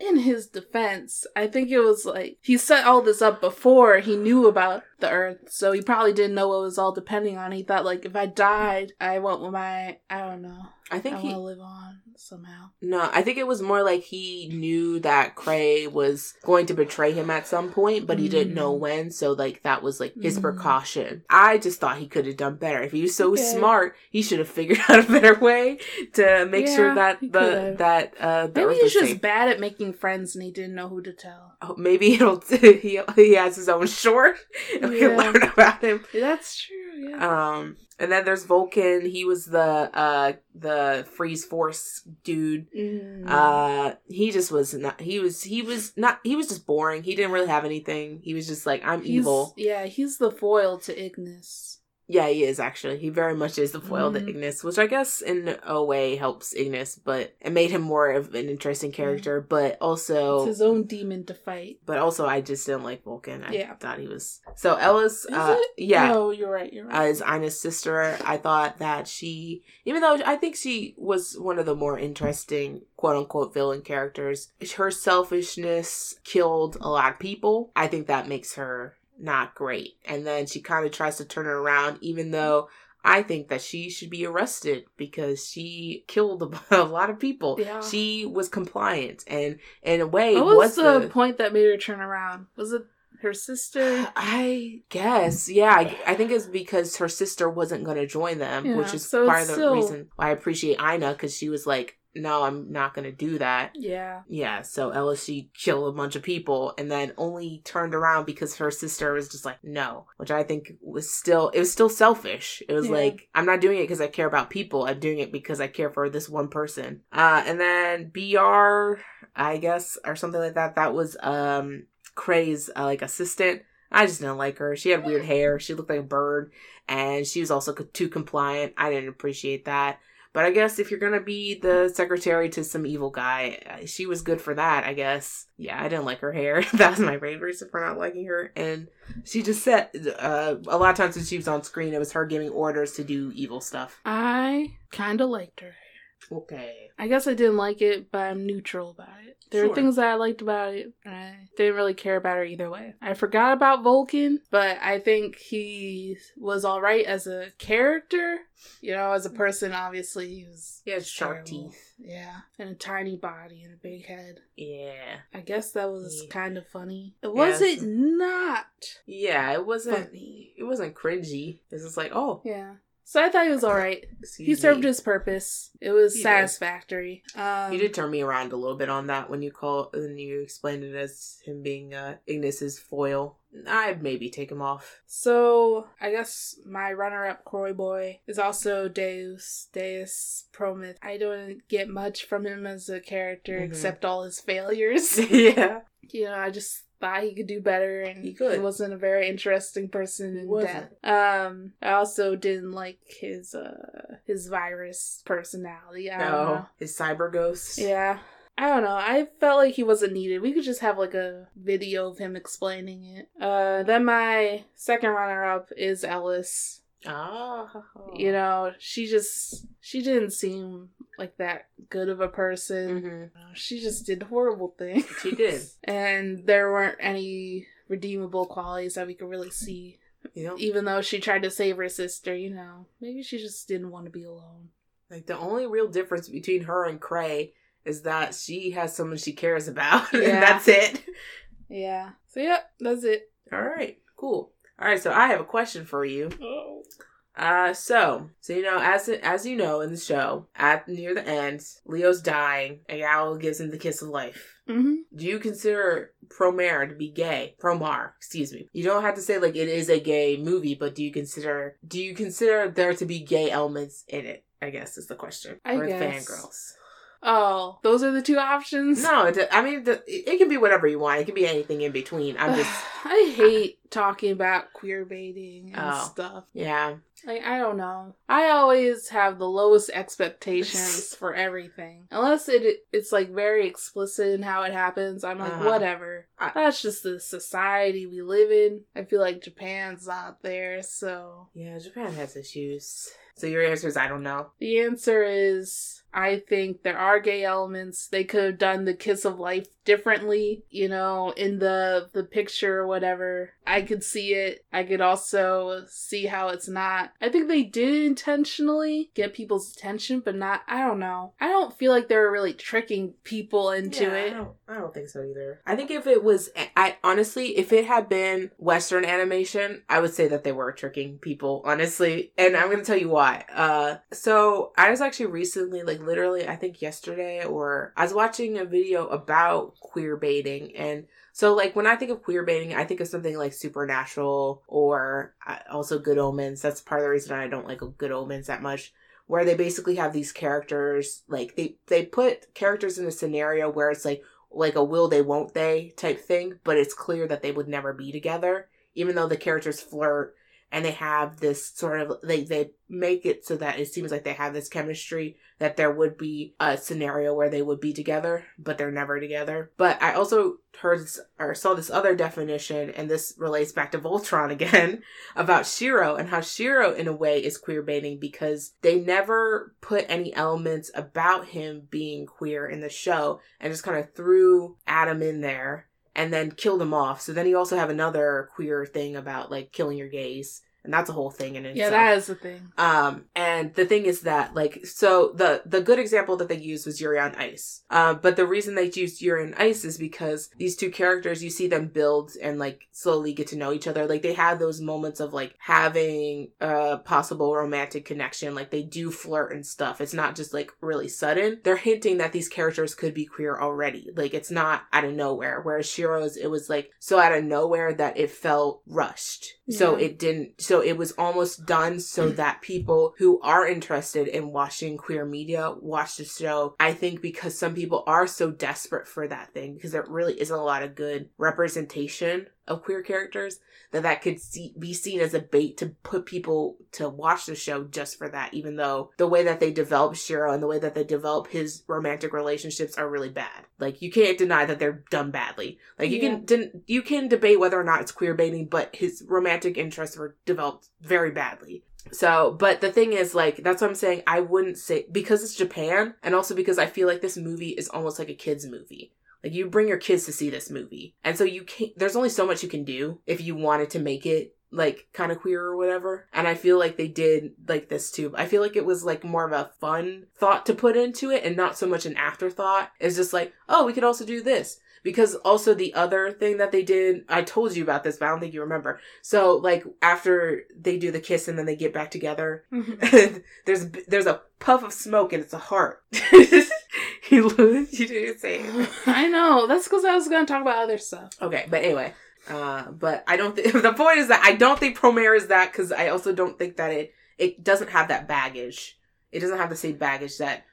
Speaker 1: in his defense, I think it was like he set all this up before he knew about the Earth, so he probably didn't know what it was all depending on. He thought like if I died, I want my I don't know.
Speaker 2: I think he
Speaker 1: will live on somehow.
Speaker 2: No, I think it was more like he knew that Cray was going to betray him at some point, but he didn't know
Speaker 1: Mm.
Speaker 2: when. So, like, that was like his
Speaker 1: Mm.
Speaker 2: precaution. I just thought he could have done better. If he was so
Speaker 1: Okay.
Speaker 2: smart, he should have figured out a better way to make sure that the
Speaker 1: could've.
Speaker 2: that uh the
Speaker 1: Maybe he's just
Speaker 2: safe.
Speaker 1: bad at making friends and he didn't know who to tell.
Speaker 2: Oh, maybe it'll he he has his own short and we can learn about him.
Speaker 1: That's true, yeah.
Speaker 2: Um, and then there's Vulcan. He was the uh the freeze force dude.
Speaker 1: Mm.
Speaker 2: Uh, he just was not. He was. He was not. He was just boring. He didn't really have anything. He was just like, I'm
Speaker 1: he's,
Speaker 2: evil.
Speaker 1: Yeah, he's the foil to Ignis.
Speaker 2: Yeah, he is actually. He very much is the foil to
Speaker 1: Mhm.
Speaker 2: Ignis, which I guess in a way helps Ignis, but it made him more of an interesting character. But
Speaker 1: It's
Speaker 2: also,
Speaker 1: his own demon to fight.
Speaker 2: but also, I just didn't like Vulcan. I
Speaker 1: Yeah.
Speaker 2: thought he was so Ellis.
Speaker 1: Is
Speaker 2: uh,
Speaker 1: it?
Speaker 2: yeah,
Speaker 1: Oh, you're right. You're right.
Speaker 2: as Ina's sister, I thought that she, even though I think she was one of the more interesting quote unquote villain characters, her selfishness killed a lot of people. I think that makes her not great. And then she kind of tries to turn it around, even though I think that she should be arrested because she killed a, a lot of people.
Speaker 1: Yeah.
Speaker 2: She was compliant and in a way
Speaker 1: what was,
Speaker 2: was
Speaker 1: the,
Speaker 2: the
Speaker 1: point that made her turn around? Was it her sister?
Speaker 2: I guess, yeah. I, I think it's because her sister wasn't going to join them,
Speaker 1: Yeah,
Speaker 2: which is
Speaker 1: so
Speaker 2: part of the
Speaker 1: still-
Speaker 2: reason why I appreciate Ina because she was like, "No, I'm not going to do that."
Speaker 1: Yeah.
Speaker 2: Yeah, so she killed a bunch of people and then only turned around because her sister was just like, "No," which I think was still it was still selfish. It was
Speaker 1: Yeah.
Speaker 2: like, "I'm not doing it because I care about people. I'm doing it because I care for this one person." Uh, and then Br, I guess, or something like that. That was um Cray's uh, like assistant. I just didn't like her. She had weird hair. She looked like a bird, and she was also too compliant. I didn't appreciate that. But I guess if you're gonna be the secretary to some evil guy, uh, she was good for that. I guess. Yeah, I didn't like her hair. that was my main reason for not liking her. And she just said uh, a lot of times when she was on screen, it was her giving orders to do evil stuff.
Speaker 1: I kind of liked her.
Speaker 2: Okay.
Speaker 1: I guess I didn't like it, but I'm neutral about it. There
Speaker 2: Sure.
Speaker 1: are things that I liked about it, I didn't really care about her either way. I forgot about Vulcan, but I think he was alright as a character. You know, as a person, obviously, he was.
Speaker 2: He has sharp
Speaker 1: terrible.
Speaker 2: teeth.
Speaker 1: Yeah, and a tiny body and a big head.
Speaker 2: Yeah.
Speaker 1: I guess that was
Speaker 2: Yeah.
Speaker 1: kind of funny. It
Speaker 2: Yes.
Speaker 1: was it not
Speaker 2: Yeah, it wasn't.
Speaker 1: funny.
Speaker 2: It wasn't cringy. It was just like, oh,
Speaker 1: Yeah. So I thought he was alright.
Speaker 2: excuse
Speaker 1: He served
Speaker 2: me.
Speaker 1: his purpose. It was
Speaker 2: He
Speaker 1: satisfactory. Um,
Speaker 2: You did turn me around a little bit on that when you call when you explained it as him being uh, Ignis's foil. I'd maybe take him off.
Speaker 1: So I guess my runner-up Croy boy is also Deus Deus Prometh. I don't get much from him as a character
Speaker 2: Mhm.
Speaker 1: except all his failures.
Speaker 2: yeah.
Speaker 1: you know, I just thought he could do better, and
Speaker 2: He could.
Speaker 1: wasn't a very interesting person
Speaker 2: He
Speaker 1: in
Speaker 2: wasn't.
Speaker 1: death. Um, I also didn't like his uh his virus personality. I don't
Speaker 2: No, his cyber ghost.
Speaker 1: Yeah. I don't know. I felt like he wasn't needed. We could just have like a video of him explaining it. Uh then my second runner up is Ellis.
Speaker 2: Ah.
Speaker 1: You know, she just she didn't seem like that good of a person.
Speaker 2: hmm
Speaker 1: She just did horrible things.
Speaker 2: She did.
Speaker 1: and there weren't any redeemable qualities that we could really see.
Speaker 2: You know,
Speaker 1: Even though she tried to save her sister, you know, maybe she just didn't want to be alone.
Speaker 2: like the only real difference between her and Kray is that she has someone she cares about.
Speaker 1: Yeah.
Speaker 2: and that's it.
Speaker 1: Yeah. So yep, that's it.
Speaker 2: All right. Cool. All right. So I have a question for you.
Speaker 1: Oh.
Speaker 2: Uh, so, so you know, as as you know in the show, at near the end, Lio's dying, and Owl gives him the kiss of life.
Speaker 1: Mm-hmm.
Speaker 2: Do you consider Promare to be gay? Promar, excuse me. You don't have to say like it is a gay movie, but do you consider do you consider there to be gay elements in it? I guess is the question
Speaker 1: I
Speaker 2: for the
Speaker 1: guess.
Speaker 2: fangirls.
Speaker 1: Oh, those are the two options.
Speaker 2: No, it, I mean the, it can be whatever you want. It can be anything in between. I'm just
Speaker 1: I hate talking about queer baiting and
Speaker 2: Oh.
Speaker 1: stuff.
Speaker 2: yeah.
Speaker 1: Like I don't know. I always have the lowest expectations for everything. Unless it it's like very explicit in how it happens. I'm like
Speaker 2: Uh-huh.
Speaker 1: whatever. That's just the society we live in. I feel like Japan's not there, so
Speaker 2: Yeah, Japan has issues. So your answer is I don't know.
Speaker 1: the answer is I think there are gay elements. They could have done the kiss of life differently, you know, in the the picture or whatever. I could see it. I could also see how it's not. I think they did intentionally get people's attention, but not I don't know. I don't feel like they were really tricking people into
Speaker 2: Yeah, I
Speaker 1: it.
Speaker 2: don't, I don't think so either. I think if it was, I honestly, if it had been Western animation, I would say that they were tricking people, honestly. And I'm going to tell you why. Uh, so I was actually recently, like literally, I think yesterday, or I was watching a video about queer baiting and so, like, when I think of queer baiting, I think of something like Supernatural or uh, also Good Omens. That's part of the reason I don't like Good Omens that much where they basically have these characters like they they put characters in a scenario where it's like like a will they won't they type thing but it's clear that they would never be together even though the characters flirt and they have this sort of they they make it so that it seems like they have this chemistry that there would be a scenario where they would be together but they're never together. But i also heard or saw this other definition and this relates back to voltron again about shiro and how shiro in a way is queer baiting because they never put any elements about him being queer in the show and just kind of threw adam in there and then kill them off. So then you also have another queer thing about like killing your gays and that's a whole thing in
Speaker 1: Yeah, that is the thing.
Speaker 2: Um, and the thing is that, like, so the the good example that they used was Yuri on Ice. Uh, but the reason they used Yuri on Ice is because these two characters, you see them build and like slowly get to know each other. Like they have those moments of like having a possible romantic connection. Like they do flirt and stuff. It's not just like really sudden. They're hinting that these characters could be queer already. Like it's not out of nowhere. Whereas Shiro's, it was like so out of nowhere that it felt rushed. So it didn't. So it was almost done so mm. that people who are interested in watching queer media watch the show. I think because some people are so desperate for that thing because there really isn't a lot of good representation of queer characters that that could see, be seen as a bait to put people to watch the show just for that even though the way that they develop Shiro and the way that they develop his romantic relationships are really bad like you can't deny that they're done badly like you
Speaker 1: Yeah.
Speaker 2: can you can debate whether or not it's queer baiting but his romantic interests were developed very badly so, but the thing is, like, that's what I'm saying. I wouldn't say because it's Japan, and also because I feel like this movie is almost like a kids' movie. Like, you bring your kids to see this movie, and so you can't. There's only so much you can do if you wanted to make it like kind of queer or whatever. And I feel like they did like this too. I feel like it was like more of a fun thought to put into it, and not so much an afterthought. It's just like, oh, we could also do this because also the other thing that they did i told you about this but i don't think you remember so like after they do the kiss and then they get back together there's there's a puff of smoke and it's a heart you you didn't say it.
Speaker 1: I know. That's because I was going to talk about other stuff.
Speaker 2: okay but anyway uh but i don't think the point is that i don't think promare is that because i also don't think that it it doesn't have that baggage it doesn't have the same baggage that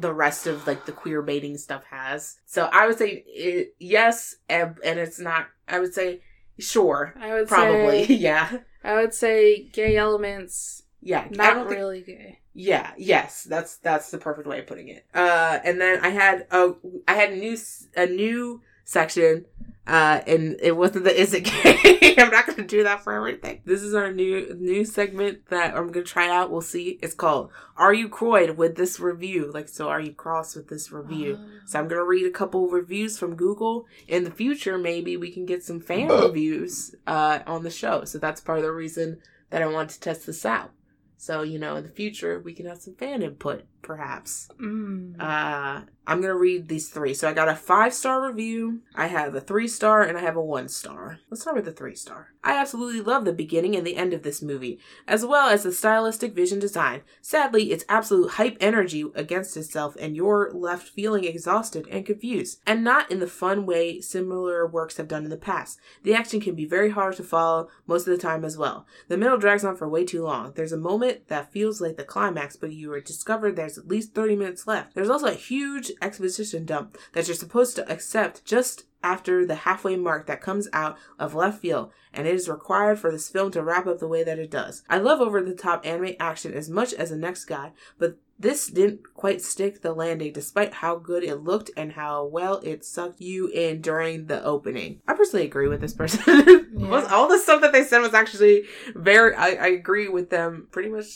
Speaker 2: the rest of like the queer baiting stuff has so i would say it, yes and, and it's not i would say sure
Speaker 1: I would
Speaker 2: probably
Speaker 1: say,
Speaker 2: yeah
Speaker 1: I would say gay elements,
Speaker 2: yeah
Speaker 1: not
Speaker 2: think-
Speaker 1: really gay.
Speaker 2: Yeah, yes, that's that's the perfect way of putting it. Uh, and then I had a I had a new a new section, uh, and it wasn't the is it. I'm not gonna do that for everything. This is our new new segment that I'm gonna try out. We'll see. It's called "Are You Croyed with this review?" Like, so are you cross with this review? So I'm gonna read a couple reviews from Google. In the future, maybe we can get some fan reviews uh, on the show. So that's part of the reason that I want to test this out. So you know, in the future, we can have some fan input, perhaps.
Speaker 1: Mm.
Speaker 2: Uh, I'm gonna read these three. So I got a five star review. I have a three star, and I have a one star. Let's start with the three star. I absolutely love the beginning and the end of this movie, as well as the stylistic vision design. Sadly, it's absolute hype energy against itself, and you're left feeling exhausted and confused, and not in the fun way similar works have done in the past. The action can be very hard to follow most of the time as well. The middle drags on for way too long. There's a moment that feels like the climax, but you are discovered there's at least 30 minutes left. There's also a huge exposition dump that you're supposed to accept just after the halfway mark that comes out of left field, and it is required for this film to wrap up the way that it does. I love over the top anime action as much as the next guy, but this didn't quite stick the landing despite how good it looked and how well it sucked you in during the opening. I personally agree with this person. Was- All the stuff that they said was actually very, I, I agree with them pretty much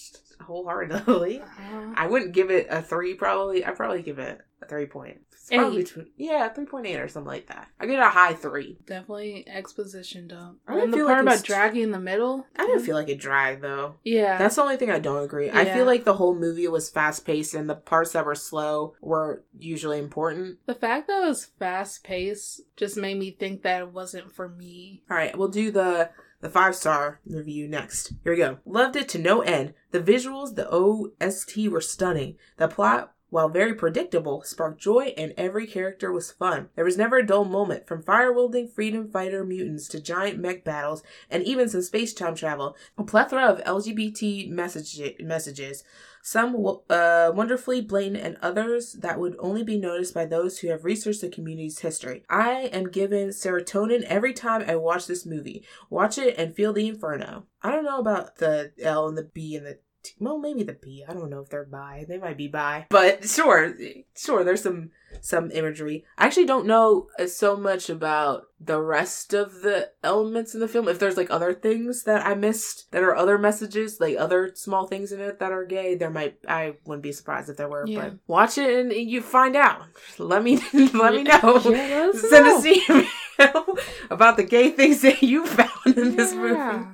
Speaker 2: wholeheartedly.
Speaker 1: Uh,
Speaker 2: I wouldn't give it a three, probably. I'd probably give it a three point. It's probably
Speaker 1: Eight.
Speaker 2: between, yeah, 3.8 or something like that. I give it a high three.
Speaker 1: definitely exposition dump.
Speaker 2: I didn't
Speaker 1: And the part
Speaker 2: like
Speaker 1: about dragging in the middle.
Speaker 2: I didn't feel like it dragged though.
Speaker 1: Yeah.
Speaker 2: That's the only thing I don't agree. I feel like the whole movie was fast paced and the parts that were slow were usually important.
Speaker 1: the fact that it was fast paced just made me think that it wasn't for me.
Speaker 2: All right, we'll do the the five star review next. Here we go. Loved it to no end. The visuals, the OST were stunning. The plot, while very predictable, sparked joy and every character was fun. There was never a dull moment, from fire wielding freedom fighter mutants to giant mech battles and even some space time travel. A plethora of LGBT message- messages, some uh, wonderfully blatant and others that would only be noticed by those who have researched the community's history. I am given serotonin every time I watch this movie. Watch it and feel the inferno. I don't know about the L and the B and the. Well, maybe the B. I don't know if they're bi. They might be bi. But sure, sure. There's some some imagery. I actually don't know uh, so much about the rest of the elements in the film. If there's like other things that I missed that are other messages, like other small things in it that are gay, there might. I wouldn't be surprised if there were.
Speaker 1: Yeah.
Speaker 2: But watch it and you find out. Let me let me know.
Speaker 1: Yeah,
Speaker 2: Send
Speaker 1: know.
Speaker 2: us an email about the gay things that you found in this movie.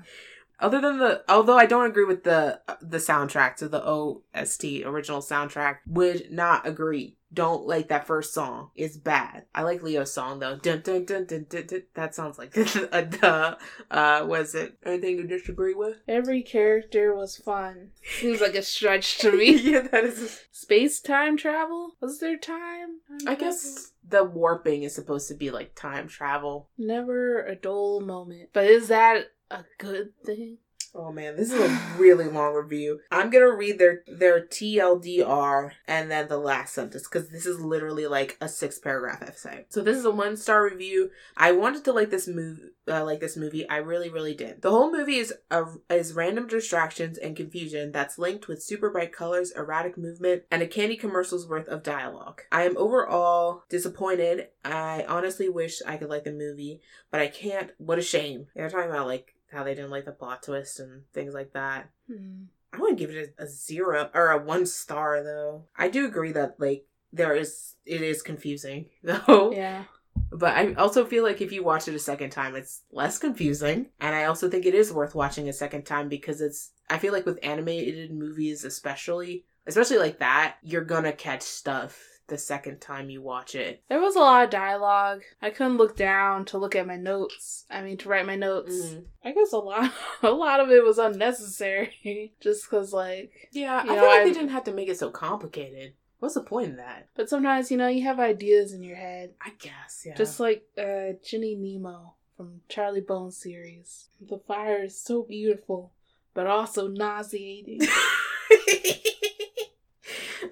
Speaker 1: Yeah.
Speaker 2: Other than the, although I don't agree with the the soundtrack to the OST original soundtrack, would not agree. Don't like that first song. It's bad. I like Lio's song though. Dun dun dun dun dun. dun. That sounds like a duh. Uh, was it anything you disagree with?
Speaker 1: Every character was fun. Seems like a stretch to me.
Speaker 2: yeah, that is.
Speaker 1: Space time travel? Was there time? Time
Speaker 2: I guess the warping is supposed to be like time travel.
Speaker 1: Never a dull moment. But is that a good thing?
Speaker 2: Oh man, this is a really long review. I'm gonna read their their TLDR and then the last sentence because this is literally like a six paragraph essay. So this is a one star review. I wanted to like this movie, uh, like this movie. I really, really did. The whole movie is a, is random distractions and confusion that's linked with super bright colors, erratic movement, and a candy commercial's worth of dialogue. I am overall disappointed. I honestly wish I could like the movie, but I can't. What a shame. They're talking about like how they didn't like the plot twist and things like that.
Speaker 1: Hmm.
Speaker 2: I wouldn't give it a, a zero or a one star though. I do agree that like there is it is confusing though.
Speaker 1: Yeah.
Speaker 2: But I also feel like if you watch it a second time, it's less confusing. And I also think it is worth watching a second time because it's, I feel like with animated movies, especially, especially like that, you're gonna catch stuff the second time you watch it.
Speaker 1: There was a lot of dialogue. I couldn't look down to look at my notes. I mean, to write my notes.
Speaker 2: Mhm.
Speaker 1: I guess a lot, a lot of it was unnecessary. Just cause, like,
Speaker 2: Yeah, I
Speaker 1: know,
Speaker 2: feel like
Speaker 1: I-
Speaker 2: they didn't have to make it so complicated. What's the point in that?
Speaker 1: but sometimes you know you have ideas in your head.
Speaker 2: I guess, yeah.
Speaker 1: Just like uh, Ginny Nemo from Charlie Bone series. The fire is so beautiful, but also nauseating.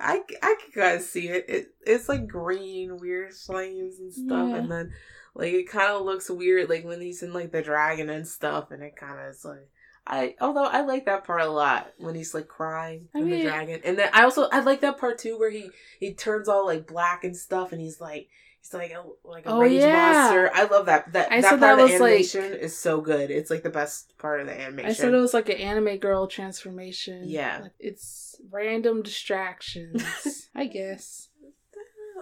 Speaker 2: I, I can kind of see it. it. It's like green, weird flames and stuff,
Speaker 1: Yeah.
Speaker 2: and then like it kind of looks weird, like when he's in like the dragon and stuff, and it kind of is like. I although I like that part a lot when he's like crying
Speaker 1: I
Speaker 2: in the dragon, and then I also I like that part too where he he turns all like black and stuff, and he's like he's like a like a
Speaker 1: Oh,
Speaker 2: rage
Speaker 1: yeah.
Speaker 2: monster. I love that that
Speaker 1: I
Speaker 2: that part
Speaker 1: that
Speaker 2: of the
Speaker 1: was, like-
Speaker 2: animation is so good. It's like the best part of the animation.
Speaker 1: I said it was like an anime girl transformation.
Speaker 2: Yeah.
Speaker 1: Like, it's random distractions. I guess.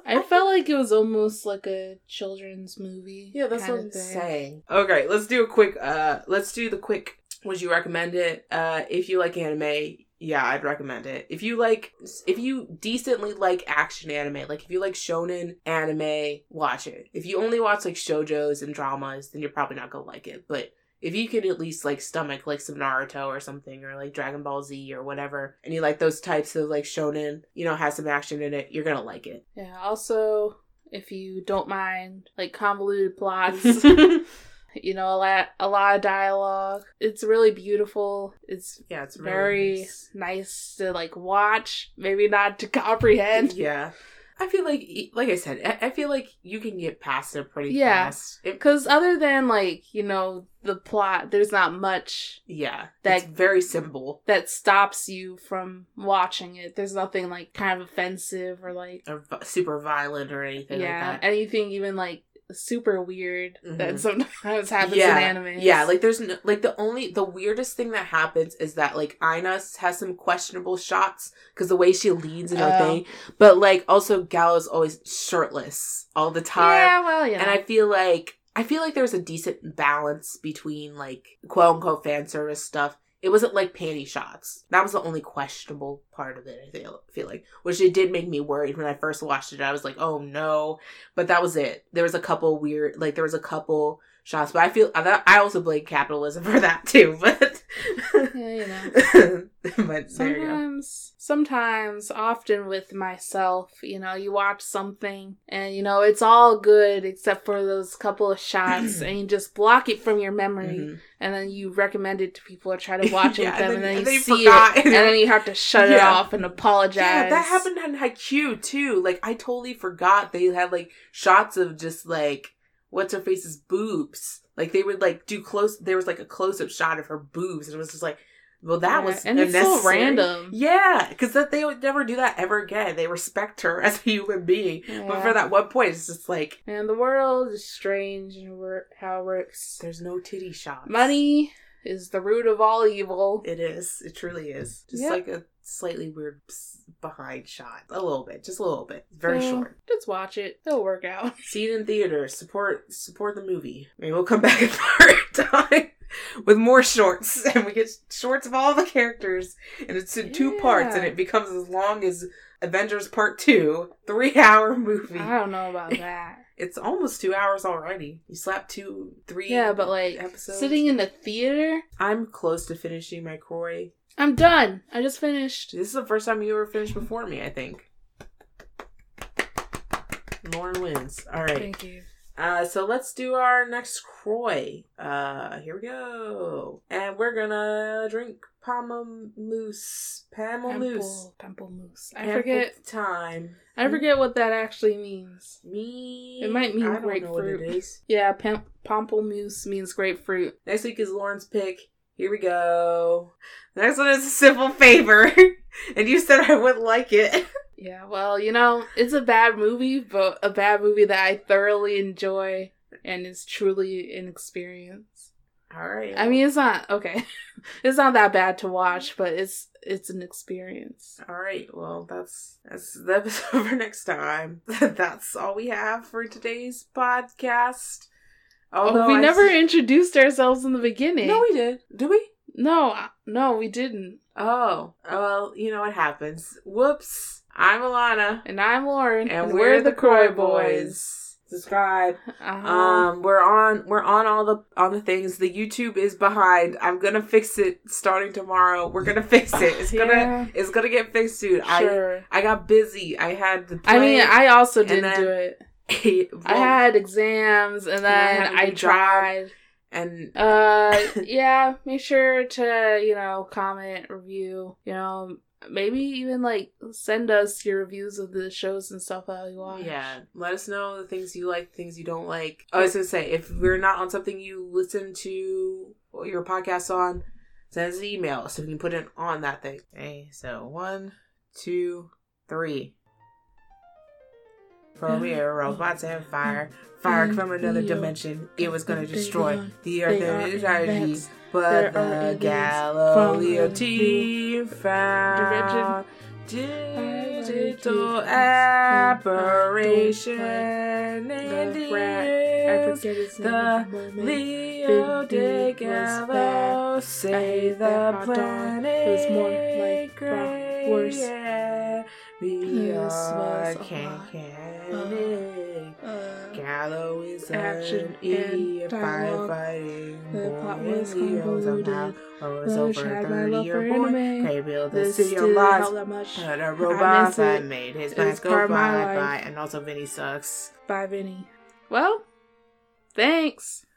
Speaker 1: I felt like it was almost like a children's movie.
Speaker 2: Yeah, that's what I'm saying. Okay, let's do a quick uh let's do the quick would you recommend it? Uh if you like anime, yeah, I'd recommend it. If you like if you decently like action anime, like if you like shonen anime, watch it. If you only watch like shoujos and dramas, then you're probably not to like it. But if you can at least like stomach like some Naruto or something or like Dragon Ball Z or whatever, and you like those types of like shonen, you know, has some action in it, you're to like it.
Speaker 1: Yeah, also, if you don't mind, like convoluted plots, you know, a lot, a lot of dialogue. It's really beautiful. It's
Speaker 2: yeah, it's really
Speaker 1: very
Speaker 2: nice.
Speaker 1: nice. to like watch, maybe not to comprehend.
Speaker 2: Yeah. I feel like, like I said, I feel like you can get past it pretty
Speaker 1: Yeah.
Speaker 2: fast.
Speaker 1: Because other than like you know the plot, there's not much
Speaker 2: yeah, that's very simple
Speaker 1: that stops you from watching it. There's nothing like kind of offensive or like
Speaker 2: or super violent or anything
Speaker 1: yeah
Speaker 2: like that.
Speaker 1: anything even like super weird that
Speaker 2: Mhm.
Speaker 1: sometimes happens
Speaker 2: yeah,
Speaker 1: in anime.
Speaker 2: yeah. Like there's no, like the only the weirdest thing that happens is that like Aina has some questionable shots because the way she leads and
Speaker 1: Oh.
Speaker 2: everything, but like also Galo's always shirtless all the time.
Speaker 1: yeah, well, yeah,
Speaker 2: And I feel like I feel like there's a decent balance between like quote unquote fan service stuff. It wasn't like panty shots. That was the only questionable part of it. I feel feel like, which it did make me worried when I first watched it. I was like, oh no, but that was it. There was a couple weird, like there was a couple shots, but I feel I also blame capitalism for that too. But
Speaker 1: yeah, you know.
Speaker 2: but there you go.
Speaker 1: sometimes sometimes often with myself you know you watch something and you know it's all good except for those couple of shots and you just block it from your memory
Speaker 2: Mhm.
Speaker 1: and then you recommend it to people or try to watch it
Speaker 2: Yeah,
Speaker 1: with them
Speaker 2: and then- and then
Speaker 1: you see
Speaker 2: forgot.
Speaker 1: it and then you have to shut it off and apologize
Speaker 2: Yeah, that happened on Haikyuu too. Like I totally forgot they had like shots of just like what's her face's boobs. Like they would like do close. There was like a close up shot of her boobs, and it was just like, well, that
Speaker 1: Yeah,
Speaker 2: was
Speaker 1: and it's so random
Speaker 2: Yeah, because that they would never do that ever again. They respect her as a human being, but for that one point, it's just like
Speaker 1: and the world is strange and how it works
Speaker 2: there's no titty shots.
Speaker 1: money is the root of all evil
Speaker 2: It is. It truly is. Just
Speaker 1: Yep.
Speaker 2: like a slightly weird behind shot, a little bit, just a little bit. Very short.
Speaker 1: just watch it it'll work out
Speaker 2: See it in theaters. Support support the movie. Maybe we'll come back in part time with more shorts, and we get shorts of all the characters, and it's in two parts, and it becomes as long as Avengers Part Two, three hour movie.
Speaker 1: i don't know about that
Speaker 2: It's almost two hours already. You slap two, three.
Speaker 1: Yeah, but like
Speaker 2: episodes.
Speaker 1: sitting in the theater,
Speaker 2: I'm close to finishing my Croy.
Speaker 1: I'm done. I just finished.
Speaker 2: This is the first time you ever finished before me. I think. Lauren wins. All right.
Speaker 1: Thank you.
Speaker 2: Uh, so let's do our next Croy. Uh, here we go. And we're gonna drink Pamplemousse. Pamplemousse.
Speaker 1: Pample Moose. I forget.
Speaker 2: time.
Speaker 1: I forget what that actually means.
Speaker 2: Me.
Speaker 1: It might mean
Speaker 2: I don't know what it
Speaker 1: grapefruit.
Speaker 2: is.
Speaker 1: Yeah, pam- pamplemousse means grapefruit.
Speaker 2: Next week is Lauren's pick. Here we go. Next one is a simple favor. and you said I would like it.
Speaker 1: Yeah, well, you know, it's a bad movie, but a bad movie that I thoroughly enjoy and is truly an experience.
Speaker 2: All right.
Speaker 1: I mean, it's not okay. it's not that bad to watch, but it's it's an experience.
Speaker 2: All right. Well, that's that's the episode for next time. that's all we have for today's podcast.
Speaker 1: Oh, we
Speaker 2: I
Speaker 1: never
Speaker 2: s-
Speaker 1: introduced ourselves in the beginning.
Speaker 2: No, we did. Did we?
Speaker 1: no, no, we didn't.
Speaker 2: Oh, well, you know what happens. Whoops. I'm Alana,
Speaker 1: And I'm Lauren,
Speaker 2: and, we're, the Croy Boys. Subscribe.
Speaker 1: Uh-huh.
Speaker 2: Um, we're on we're on all the on the things. The YouTube is behind. I'm gonna fix it starting tomorrow. We're gonna fix it. It's gonna
Speaker 1: Yeah.
Speaker 2: it's gonna get fixed soon.
Speaker 1: sure.
Speaker 2: I I got busy. I had the.
Speaker 1: I mean, I also didn't
Speaker 2: then-
Speaker 1: do it.
Speaker 2: I
Speaker 1: I had exams, and then I
Speaker 2: job.
Speaker 1: tried.
Speaker 2: and
Speaker 1: Uh, yeah. Make sure to you know comment, review. You know, maybe even like send us your reviews of the shows and stuff that we watch.
Speaker 2: yeah, let us know the things you like, things you don't like. I was gonna say if we're not on something you listen to your podcast on, send us an email so we can put it on that thing. Okay, so one, two, three. For we are robots and fire, fire from another dimension. It was gonna destroy the earth and its energy.
Speaker 1: advanced.
Speaker 2: But the Galileo team found digital apparition and
Speaker 1: The rat, I
Speaker 2: used
Speaker 1: forget his name.
Speaker 2: the. Leo de Gallo say the planet
Speaker 1: was more like worse.
Speaker 2: Yeah, we
Speaker 1: This
Speaker 2: are
Speaker 1: was a
Speaker 2: can
Speaker 1: lot Uh,
Speaker 2: Gallo is
Speaker 1: action
Speaker 2: an E
Speaker 1: and dialogue.
Speaker 2: firefighting
Speaker 1: The
Speaker 2: boy
Speaker 1: plot was
Speaker 2: Leo somehow
Speaker 1: convoluted.
Speaker 2: was
Speaker 1: But
Speaker 2: over
Speaker 1: I had my
Speaker 2: 30
Speaker 1: love
Speaker 2: year boy.
Speaker 1: anime.
Speaker 2: They built the
Speaker 1: This
Speaker 2: city on
Speaker 1: didn't
Speaker 2: lots.
Speaker 1: help that much.
Speaker 2: But a
Speaker 1: I
Speaker 2: robot
Speaker 1: miss
Speaker 2: that made his
Speaker 1: It
Speaker 2: back go
Speaker 1: part of my
Speaker 2: bye
Speaker 1: life.
Speaker 2: bye. And also Vinny sucks.
Speaker 1: Bye, Vinny. Well, thanks.